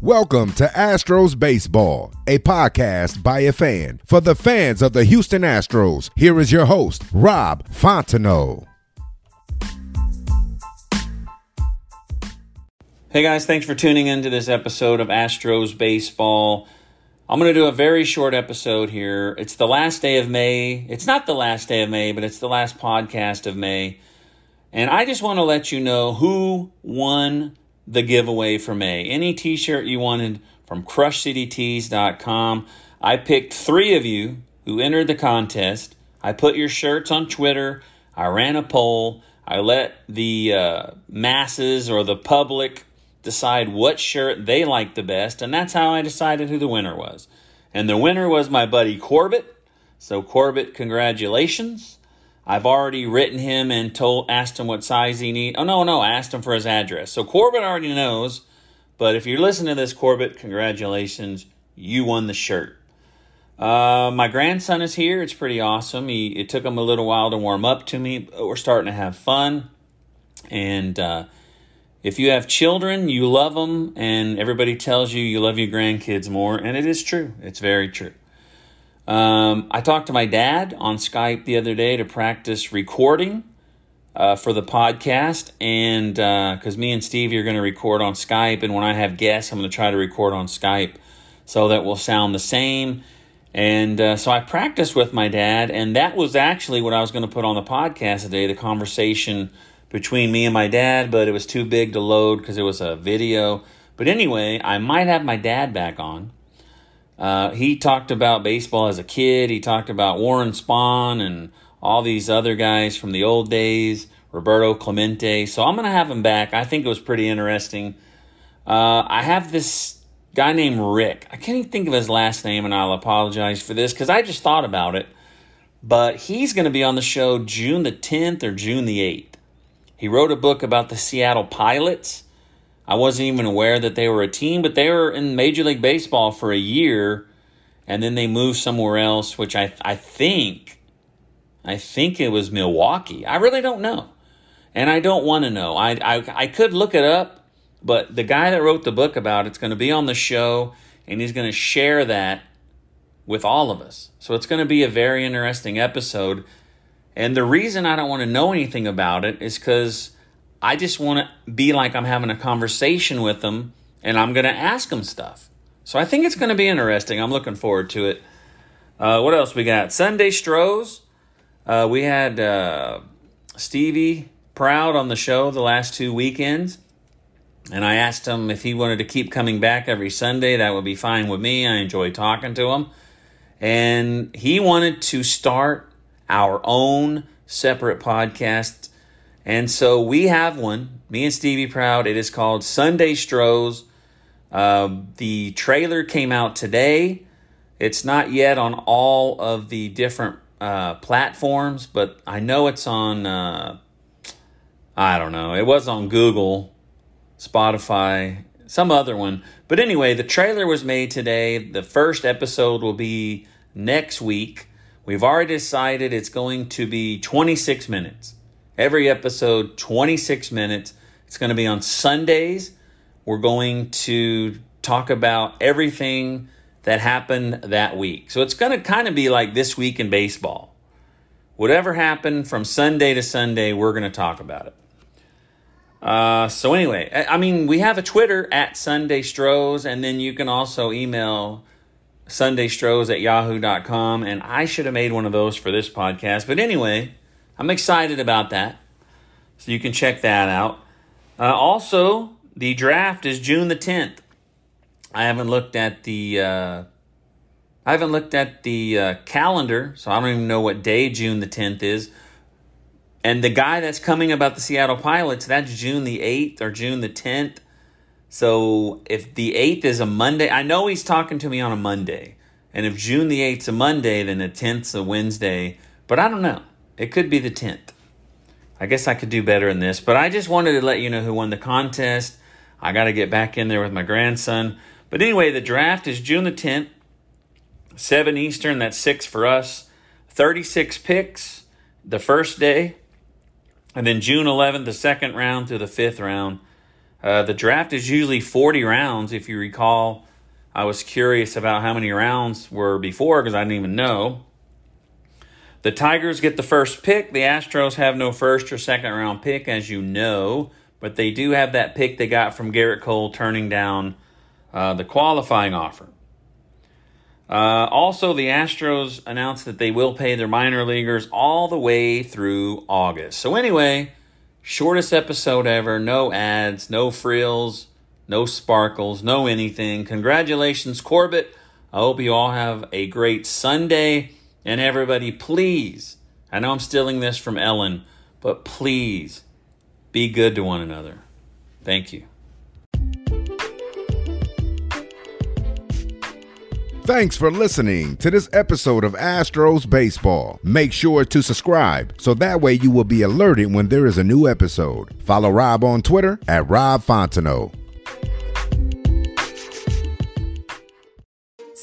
Welcome to Astros Baseball, a podcast by a fan for the fans of the Houston Astros. Here is your host, Rob Fontenot. Hey guys, thanks for tuning in to this episode of Astros Baseball. I'm going to do a very short episode here. It's the last day of May. It's not the last day of May, but it's the last podcast of May. And I just want to let you know who won the giveaway for May. Any t shirt you wanted from crushcitytees.com. I picked three of you who entered the contest. I put your shirts on Twitter. I ran a poll. I let the uh, masses or the public decide what shirt they liked the best, and that's how I decided who the winner was. And the winner was my buddy Corbett. So, Corbett, congratulations. I've already written him and told asked him what size he need. Oh no, no, I asked him for his address. So Corbett already knows. But if you're listening to this, Corbett, congratulations, you won the shirt. Uh, my grandson is here. It's pretty awesome. He it took him a little while to warm up to me. But we're starting to have fun, and uh, if you have children, you love them, and everybody tells you you love your grandkids more, and it is true. It's very true. Um, I talked to my dad on Skype the other day to practice recording uh, for the podcast, and because uh, me and Stevie are going to record on Skype, and when I have guests, I'm going to try to record on Skype so that will sound the same. And uh, so I practiced with my dad, and that was actually what I was going to put on the podcast today the conversation between me and my dad, but it was too big to load because it was a video. But anyway, I might have my dad back on uh, he talked about baseball as a kid. He talked about Warren Spahn and all these other guys from the old days, Roberto Clemente. So I'm going to have him back. I think it was pretty interesting. Uh, I have this guy named Rick. I can't even think of his last name, and I'll apologize for this because I just thought about it. But he's going to be on the show June the 10th or June the 8th. He wrote a book about the Seattle Pilots I wasn't even aware that they were a team, but they were in Major League Baseball for a year, and then they moved somewhere else, which I I think I think it was Milwaukee. I really don't know, and I don't want to know. I, I I could look it up, but the guy that wrote the book about it's going to be on the show, and he's going to share that with all of us. So it's going to be a very interesting episode. And the reason I don't want to know anything about it is because I just want to be like I'm having a conversation with them and I'm going to ask them stuff. So I think it's going to be interesting. I'm looking forward to it. Uh, what else we got? Sunday Stros. Uh, we had uh, Stevie Proud on the show the last two weekends. And I asked him if he wanted to keep coming back every Sunday. That would be fine with me. I enjoy talking to him. And he wanted to start our own separate podcast and so we have one, me and Stevie Proud. It is called Sunday Stros. Uh, the trailer came out today. It's not yet on all of the different uh, platforms, but I know it's on, uh, I don't know, it was on Google, Spotify, some other one. But anyway, the trailer was made today. The first episode will be next week. We've already decided it's going to be 26 minutes. Every episode, 26 minutes. It's going to be on Sundays. We're going to talk about everything that happened that week. So it's going to kind of be like this week in baseball. Whatever happened from Sunday to Sunday, we're going to talk about it. Uh, so anyway, I, I mean, we have a Twitter at Sunday Stros, and then you can also email sundaystros at yahoo.com. And I should have made one of those for this podcast. But anyway, I'm excited about that. So you can check that out. Uh, also, the draft is June the 10th. I haven't looked at the uh, I haven't looked at the uh, calendar, so I don't even know what day June the 10th is. And the guy that's coming about the Seattle Pilots, that's June the 8th or June the 10th. So if the 8th is a Monday, I know he's talking to me on a Monday. And if June the 8th is a Monday, then the 10th's a Wednesday. But I don't know. It could be the 10th. I guess I could do better in this. But I just wanted to let you know who won the contest. I got to get back in there with my grandson. But anyway, the draft is June the 10th, 7 Eastern. That's 6 for us. 36 picks the first day. And then June 11th, the second round through the fifth round. Uh, the draft is usually 40 rounds. If you recall, I was curious about how many rounds were before because I didn't even know. The Tigers get the first pick. The Astros have no first or second round pick, as you know, but they do have that pick they got from Gerrit Cole turning down uh, the qualifying offer. Uh, also, the Astros announced that they will pay their minor leaguers all the way through August. So, anyway, shortest episode ever. No ads, no frills, no sparkles, no anything. Congratulations, Corbett. I hope you all have a great Sunday. And everybody, please, I know I'm stealing this from Ellen, but please be good to one another. Thank you. Thanks for listening to this episode of Astros Baseball. Make sure to subscribe so that way you will be alerted when there is a new episode. Follow Rob on Twitter at Rob Fontenot.